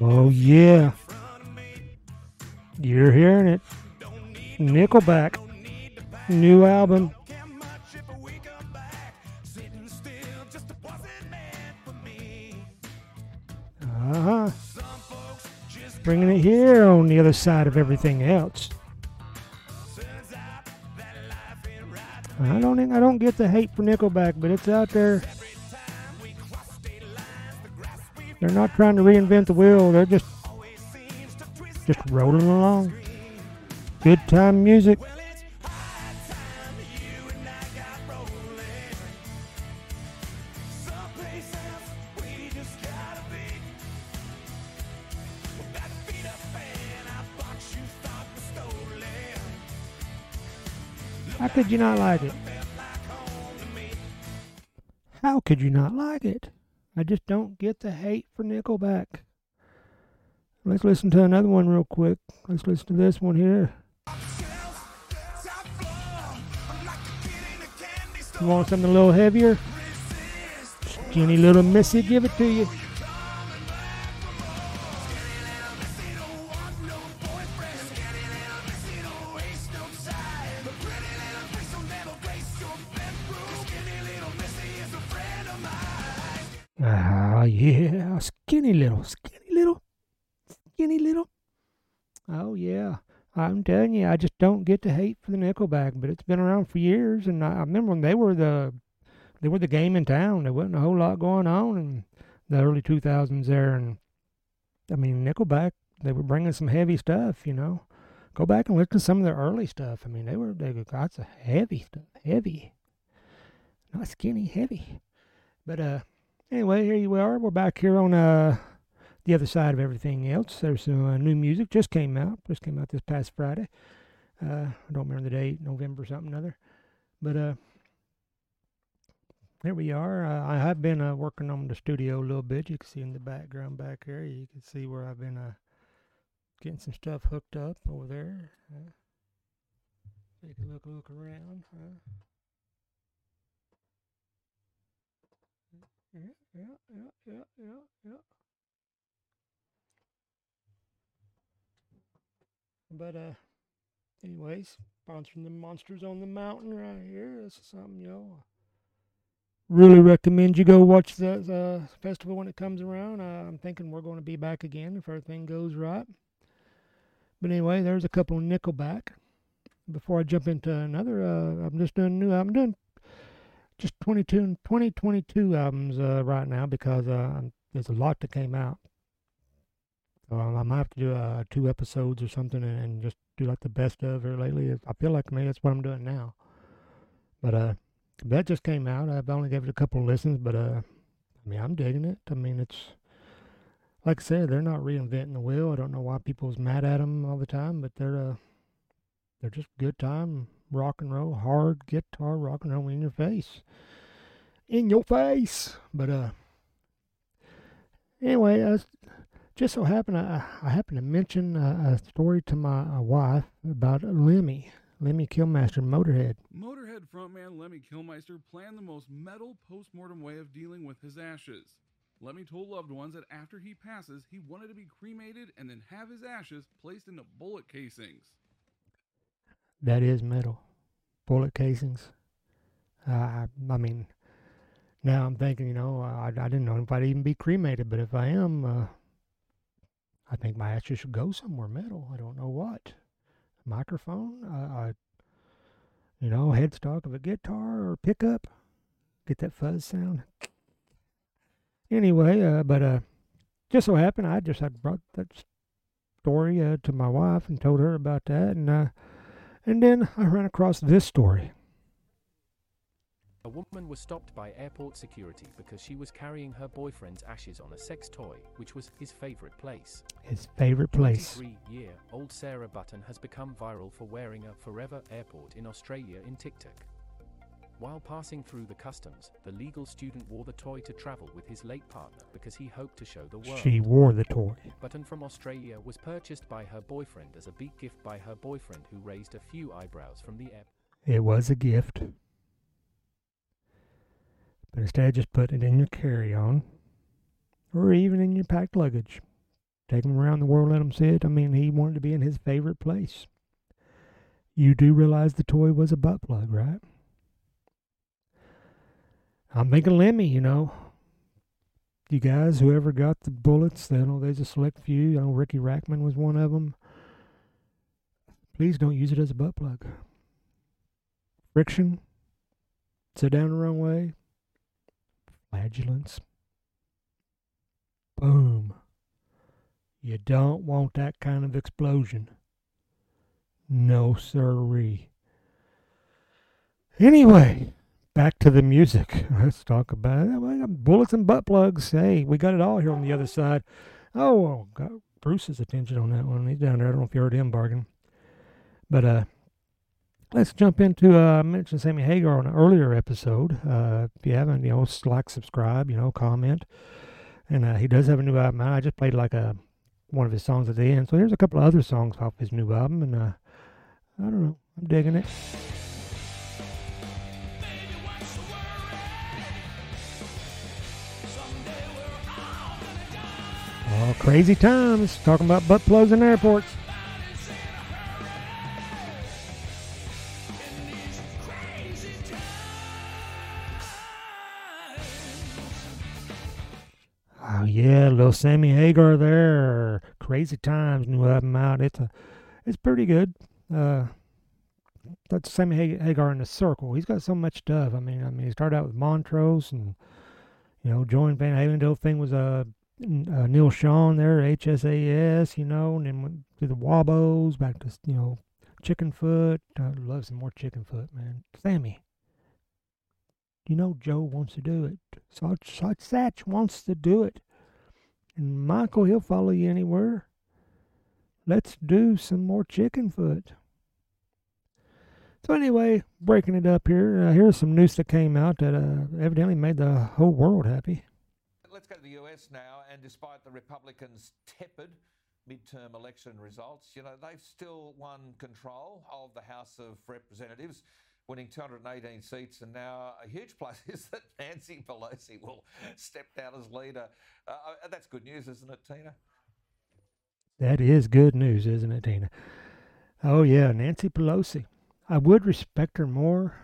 Oh yeah. You're hearing it. Nickelback. New album. Uh huh. Bringing it here on the other side of everything else. I don't I don't get the hate for Nickelback, but it's out there. They're not trying to reinvent the wheel. They're just just rolling along. Good time music. Could you not like it? How could you not like it? I just don't get the hate for Nickelback. Let's listen to another one real quick. Let's listen to this one here. You want something a little heavier? Skinny little missy, give it to you. Little, skinny little, skinny little. Oh yeah, I'm telling you, I just don't get the hate for the Nickelback, but it's been around for years, and I, I remember when they were the, they were the game in town. There wasn't a whole lot going on in the early 2000s there, and I mean Nickelback, they were bringing some heavy stuff, you know. Go back and listen to some of their early stuff. I mean, they were they got some heavy stuff, heavy, not skinny, heavy. But uh, anyway, here you are. We're back here on uh the other side of everything else. There's some uh, new music just came out. Just came out this past Friday. Uh, I don't remember the date, November or something other. But uh, here we are. Uh, I have been uh, working on the studio a little bit. You can see in the background back there. You can see where I've been uh, getting some stuff hooked up over there. Uh, take a look, look around. Yeah, yeah, yeah, yeah, yeah, yeah. But uh, anyways, sponsoring the Monsters on the Mountain right here. This is something you know. Really recommend you go watch the, the festival when it comes around. Uh, I'm thinking we're going to be back again if everything goes right. But anyway, there's a couple of Nickelback. Before I jump into another, uh, I'm just doing new. I'm doing just 22, 2022 albums uh, right now because uh, there's a lot that came out. So I might have to do uh, two episodes or something and, and just do like the best of it lately. I feel like maybe that's what I'm doing now. But uh, that just came out. I've only gave it a couple of listens, but uh, I mean, I'm digging it. I mean, it's like I said, they're not reinventing the wheel. I don't know why people's mad at them all the time, but they're uh, they're just good time rock and roll, hard guitar rock and roll in your face, in your face. But uh, anyway, uh, just so happened I, I happened to mention a, a story to my uh, wife about Lemmy, Lemmy Kilmister, Motorhead. Motorhead frontman Lemmy Kilmister planned the most metal post-mortem way of dealing with his ashes. Lemmy told loved ones that after he passes, he wanted to be cremated and then have his ashes placed into bullet casings. That is metal, bullet casings. Uh, I mean, now I'm thinking, you know, I, I didn't know if I'd even be cremated, but if I am, uh, I think my ashes should go somewhere metal. I don't know what. Microphone, uh, I, you know, headstock of a guitar or pickup. Get that fuzz sound. Anyway, uh, but uh, just so happened I just had brought that story uh, to my wife and told her about that, and uh, and then I ran across this story. A woman was stopped by airport security because she was carrying her boyfriend's ashes on a sex toy, which was his favorite place. His favorite place. 23 year old Sarah Button has become viral for wearing a Forever Airport in Australia in TikTok. While passing through the customs, the legal student wore the toy to travel with his late partner because he hoped to show the world. She wore the toy. Button from Australia was purchased by her boyfriend as a big gift by her boyfriend who raised a few eyebrows from the app. It was a gift. But instead, just put it in your carry on or even in your packed luggage. Take him around the world, let him see it. I mean, he wanted to be in his favorite place. You do realize the toy was a butt plug, right? I'm thinking Lemmy, you know. You guys, whoever got the bullets, you know, there's a select few. I know Ricky Rackman was one of them. Please don't use it as a butt plug. Friction, sit down the wrong way, flagellants. Boom. You don't want that kind of explosion. No sirree. Anyway, back to the music. Let's talk about it. Bullets and butt plugs. Hey, we got it all here on the other side. Oh, got Bruce's attention on that one. He's down there. I don't know if you heard him bargain. But uh, let's jump into. Uh, I mentioned Sammy Hagar on an earlier episode. Uh, if you haven't, you know, like, subscribe, you know, comment. And uh, he does have a new album. I just played like a one of his songs at the end. So here's a couple of other songs off his new album, and uh, I don't know, I'm digging it. Oh, crazy times. Talking about butt plugs in airports. Oh yeah, little Sammy Hagar there. Crazy times, new album out. It's a, it's pretty good. Uh, that's Sammy Hagar in the circle. He's got so much stuff. I mean, I mean, he started out with Montrose and you know, joined Van Halen. The whole thing was uh, uh, Neal Schon there, HSAS, you know, and then went to the Wabos, back to you know, Chickenfoot. I love some more Chickenfoot, man. Sammy, you know Joe wants to do it. Such such Satch wants to do it. And Michael, he'll follow you anywhere. Let's do some more Chickenfoot. So anyway, breaking it up here, uh, here's some news that came out that uh, evidently made the whole world happy. Let's go to the US now, and despite the Republicans' tepid midterm election results, you know, they've still won control of the House of Representatives winning 218 seats. And now a huge plus is that Nancy Pelosi will step down as leader. Uh, uh, that's good news, isn't it, Tina? That is good news, isn't it, Tina? Oh, yeah, Nancy Pelosi. I would respect her more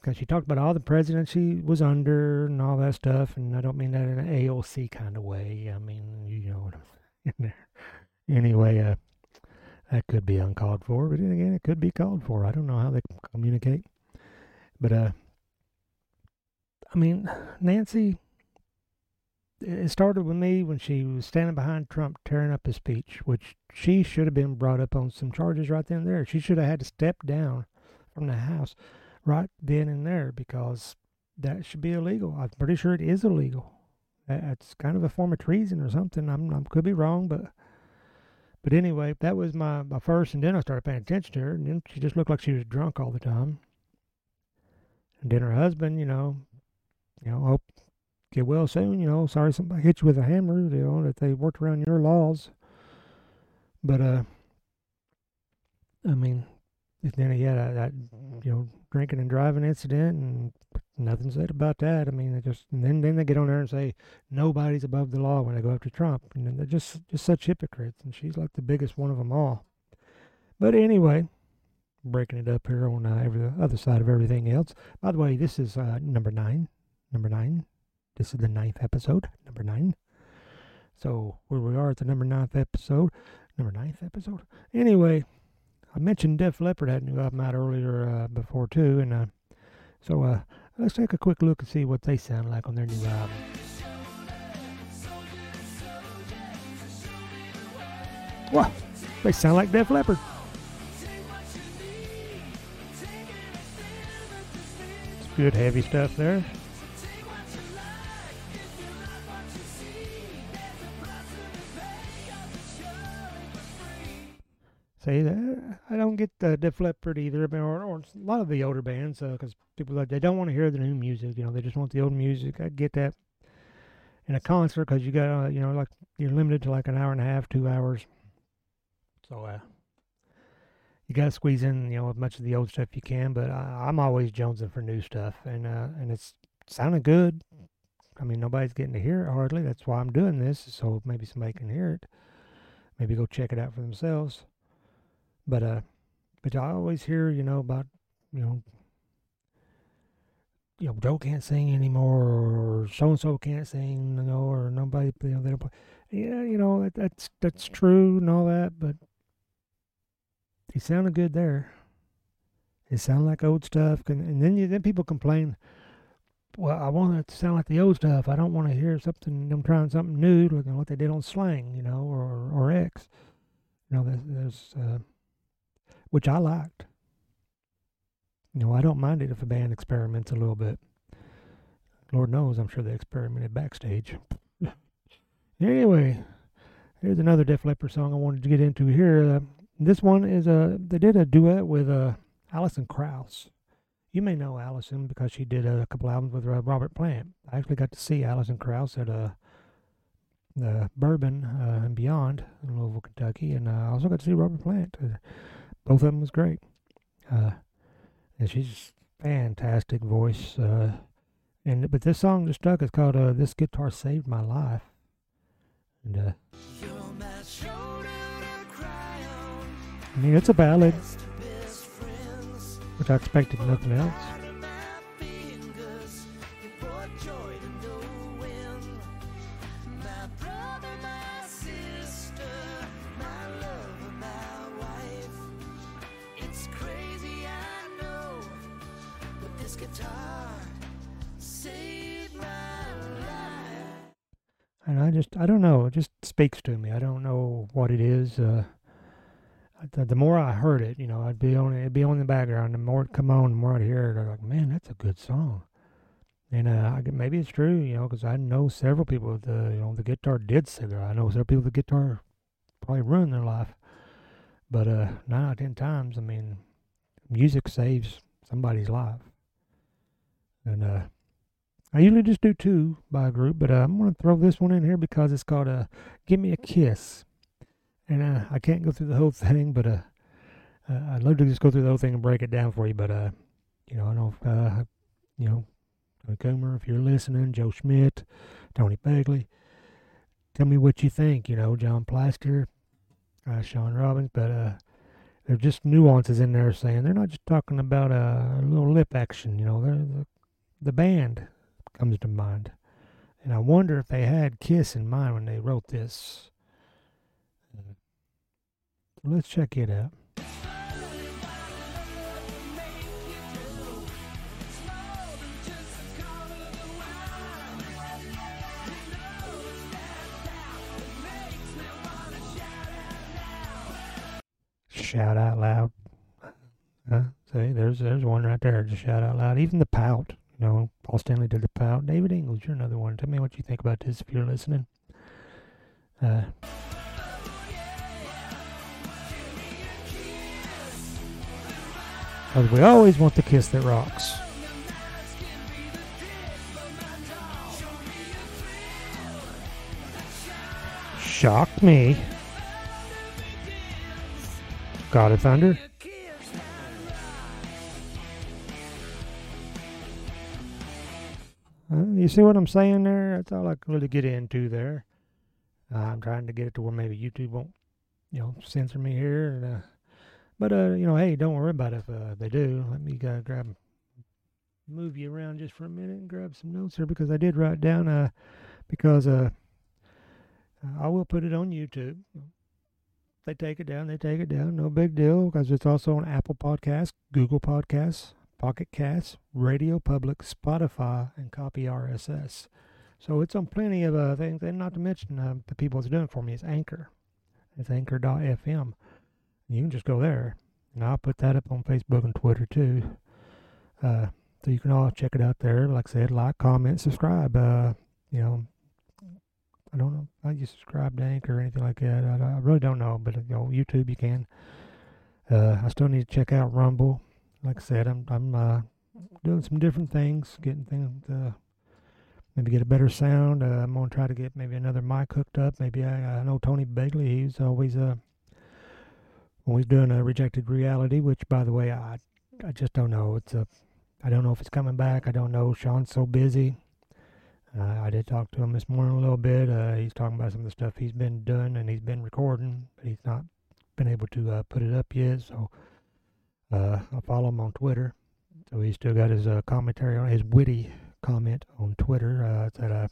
because she talked about all the presidents she was under and all that stuff. And I don't mean that in an AOC kind of way. I mean, you know what I'm there. Anyway, uh, that could be uncalled for, but then again, it could be called for. I don't know how they communicate. But, uh, I mean, Nancy, it started with me when she was standing behind Trump tearing up his speech, which she should have been brought up on some charges right then and there. She should have had to step down from the House right then and there because that should be illegal. I'm pretty sure it is illegal. That's kind of a form of treason or something. I'm, I could be wrong, but but anyway, that was my, my first, and then I started paying attention to her, and then she just looked like she was drunk all the time. And then her husband, you know, you know, hope get well soon. You know, sorry somebody hit you with a hammer. You know that they worked around your laws. But uh, I mean, then he had a, that you know drinking and driving incident, and nothing said about that. I mean, they just and then then they get on there and say nobody's above the law when they go after Trump, and they're just just such hypocrites. And she's like the biggest one of them all. But anyway, breaking it up here on uh, every other side of everything else. By the way, this is uh, number nine. Number nine. This is the ninth episode. Number nine. So where we are at the number ninth episode. Number ninth episode. Anyway, I mentioned Def Leppard had a new album out earlier uh, before too, and uh, so uh, let's take a quick look and see what they sound like on their new album. Wow, they sound like Def Leppard. It's good heavy stuff there. See, I don't get the Def Leppard either, or, or a lot of the older bands, because uh, people like they don't want to hear the new music. You know, they just want the old music. I get that. In a concert, because you got, uh, you know, like you're limited to like an hour and a half, two hours. So, uh, you got to squeeze in, you know, as much of the old stuff you can. But I, I'm always jonesing for new stuff, and uh, and it's sounding good. I mean, nobody's getting to hear it hardly. That's why I'm doing this, so maybe somebody can hear it. Maybe go check it out for themselves. But uh, but I always hear, you know, about you know, you know, Joe can't sing anymore, or so and so can't sing, you know, or nobody, you know, they don't play. Yeah, you know, that, that's that's true and all that, but he sounded good there. It sounded like old stuff, and, and then you then people complain. Well, I want it to sound like the old stuff. I don't want to hear something them trying something new, like what they did on Slang, you know, or or X. You know, there's, there's uh, which I liked. You know, I don't mind it if a band experiments a little bit. Lord knows, I'm sure they experimented backstage. anyway, here's another Def Leppard song I wanted to get into here. Uh, this one is a they did a duet with uh, Alison Krauss. You may know Alison because she did a couple albums with uh, Robert Plant. I actually got to see Alison Krauss at a the Bourbon uh, and Beyond in Louisville, Kentucky, and uh, I also got to see Robert Plant. Both of them was great. Uh, and she's fantastic voice. Uh, and but this song just stuck. It's called uh, "This Guitar Saved My Life." And uh, I mean, it's a ballad, which I expected nothing else. And I just I don't know. It just speaks to me. I don't know what it is. Uh, the, the more I heard it, you know, I'd be on it'd be on the background. The more it come on, the more I'd hear it. I'm like, man, that's a good song. And uh, I, maybe it's true, you know, because I know several people the you know the guitar did cigar. I know several people the guitar probably ruined their life. But uh, nine out of ten times, I mean, music saves somebody's life. And uh, I usually just do two by a group, but uh, I'm going to throw this one in here because it's called uh, Give Me a Kiss. And uh, I can't go through the whole thing, but uh, uh, I'd love to just go through the whole thing and break it down for you. But, uh, you know, I know, if, uh, you know, Tony Coomer, if you're listening, Joe Schmidt, Tony Begley, tell me what you think. You know, John Plaster, uh, Sean Robbins, but uh, there's just nuances in there saying they're not just talking about a little lip action. You know, they're the, the band comes to mind. And I wonder if they had Kiss in mind when they wrote this. So let's check it out. Shout out loud. Huh? See, there's there's one right there. Just shout out loud. Even the pout. Know, Paul Stanley did the pout. David Ingles, you're another one. Tell me what you think about this if you're listening. Uh, Because we always want the kiss that rocks. Shocked me. God of Thunder. You see what I'm saying there? That's all I can really get into there. Uh, I'm trying to get it to where maybe YouTube won't, you know, censor me here. And, uh, but uh, you know, hey, don't worry about it if uh, they do. Let me grab, move you around just for a minute and grab some notes here because I did write down. Uh, because uh, I will put it on YouTube. They take it down. They take it down. No big deal because it's also on Apple Podcasts, Google Podcasts, Pocket Casts, Radio Public, Spotify, and Copy RSS. So it's on plenty of uh, things. And not to mention uh, the people that's doing it for me is Anchor. It's Anchor.fm. You can just go there, and I'll put that up on Facebook and Twitter too. Uh, so you can all check it out there. Like I said, like, comment, subscribe. Uh, you know, I don't know how you subscribe to Anchor or anything like that. I, I really don't know, but you know, YouTube you can. Uh, I still need to check out Rumble. Like I said, I'm I'm uh, doing some different things, getting things. Uh, maybe get a better sound. Uh, I'm gonna try to get maybe another mic hooked up. Maybe I, I know Tony Begley. He's always uh when he's doing a rejected reality, which by the way, I I just don't know. It's a I don't know if it's coming back. I don't know. Sean's so busy. Uh, I did talk to him this morning a little bit. Uh, he's talking about some of the stuff he's been doing and he's been recording, but he's not been able to uh, put it up yet. So I follow him on Twitter. So he's still got his uh, commentary on his witty comment on Twitter. Uh, it's at a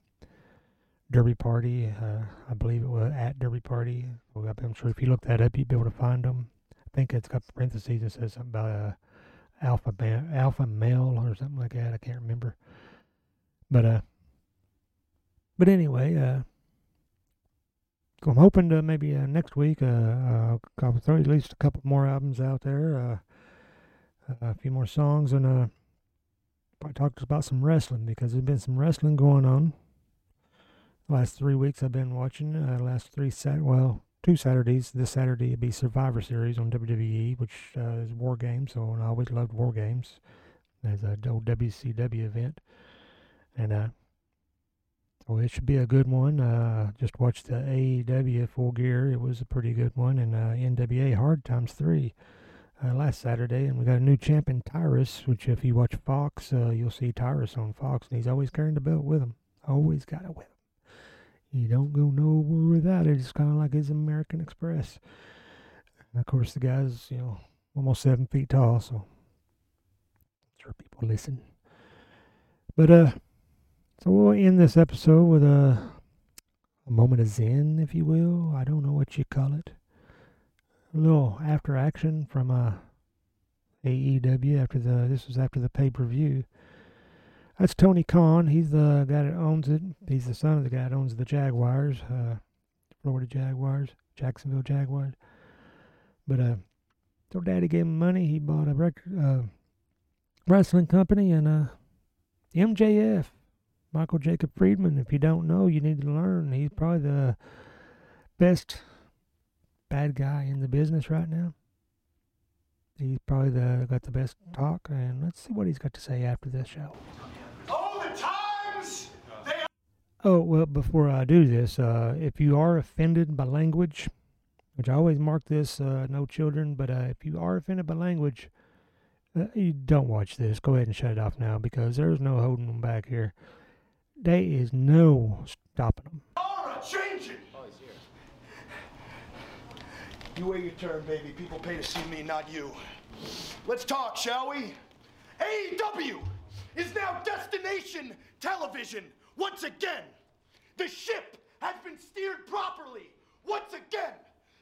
Derby Party. Uh, I believe it was at Derby Party. I'm sure if you look that up, you'd be able to find them. I think it's got parentheses that says something about uh, alpha alpha male or something like that. I can't remember. But uh, but anyway, uh, I'm hoping to maybe uh, next week uh, uh, I'll throw at least a couple more albums out there, uh, a few more songs, and uh, probably talk about some wrestling because there's been some wrestling going on. The last three weeks I've been watching. Uh, last three sat well, two Saturdays. This Saturday it'd be Survivor Series on WWE, which uh, is War Games. So I always loved War Games as a old WCW event, and uh, so it should be a good one. Uh, just watched the AEW Full Gear. It was a pretty good one, and uh, NWA Hard Times Three. Uh, last Saturday, and we got a new champion, Tyrus, which if you watch Fox, uh, you'll see Tyrus on Fox, and he's always carrying the belt with him. Always got it with him. You don't go nowhere without it. It's kind of like his American Express. And of course, the guy's, you know, almost seven feet tall, so I'm sure people listen. But, uh, so we'll end this episode with a, a moment of zen, if you will. I don't know what you call it. Little after action from uh, AEW after the, this was after the pay per view. That's Tony Khan. He's the guy that owns it. He's the son of the guy that owns the Jaguars, uh, Florida Jaguars, Jacksonville Jaguars. But uh, so Daddy gave him money. He bought a record uh, wrestling company and uh, MJF, Michael Jacob Friedman. If you don't know, you need to learn. He's probably the best bad guy in the business right now. He's probably the got the best talk, and let's see what he's got to say after this show. All the times they Oh, well, before I do this, uh, if you are offended by language, which I always mark this, uh, no children, but uh, if you are offended by language, uh, you don't watch this. Go ahead and shut it off now because there's no holding them back here. There is no stopping them. are You wait your turn, baby. People pay to see me, not you. Let's talk, shall we? AEW is now destination television once again. The ship has been steered properly once again.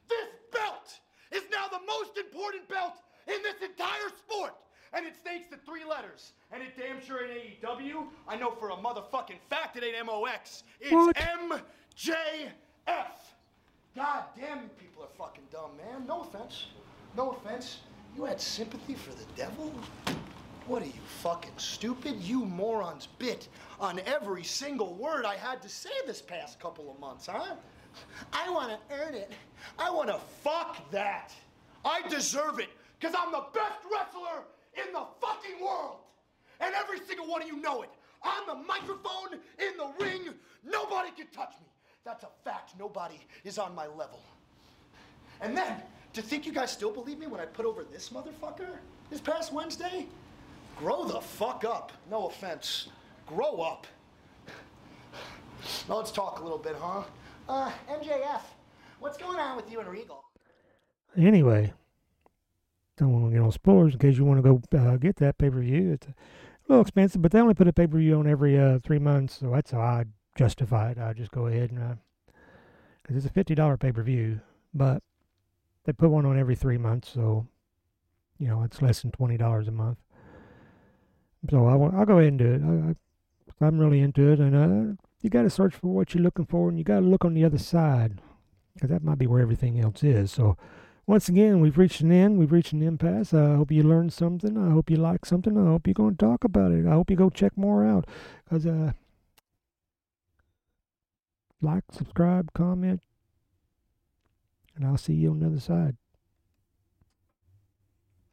This belt is now the most important belt in this entire sport. And it thanks to three letters. And it damn sure ain't AEW. I know for a motherfucking fact it ain't MOX. It's What? MJF. God damn you people are fucking dumb, man. No offense. No offense. You had sympathy for the devil? What are you fucking stupid? You morons bit on every single word I had to say this past couple of months, huh? I want to earn it. I want to fuck that. I deserve it because I'm the best wrestler in the fucking world. And every single one of you know it. On the microphone, in the ring, nobody can touch me. That's a fact. Nobody is on my level. And then, to think you guys still believe me when I put over this motherfucker this past Wednesday? Grow the fuck up. No offense. Grow up. Now let's talk a little bit, huh? Uh, MJF, what's going on with you and Regal? Anyway, don't want to get on spoilers in case you want to go uh, get that pay per view. It's a little expensive, but they only put a pay per view on every uh, three months, so that's I justify it. I just go ahead and because it's a fifty dollar pay per view, but they put one on every three months, so you know it's less than twenty dollars a month. So I will, I'll go ahead and do it. I, I'm really into it, and uh, you got to search for what you're looking for, and you got to look on the other side because that might be where everything else is. So once again, we've reached an end. We've reached an impasse. I hope you learned something. I hope you like something. I hope you're going to talk about it. I hope you go check more out. Because, uh, like, subscribe, comment, and I'll see you on the other side.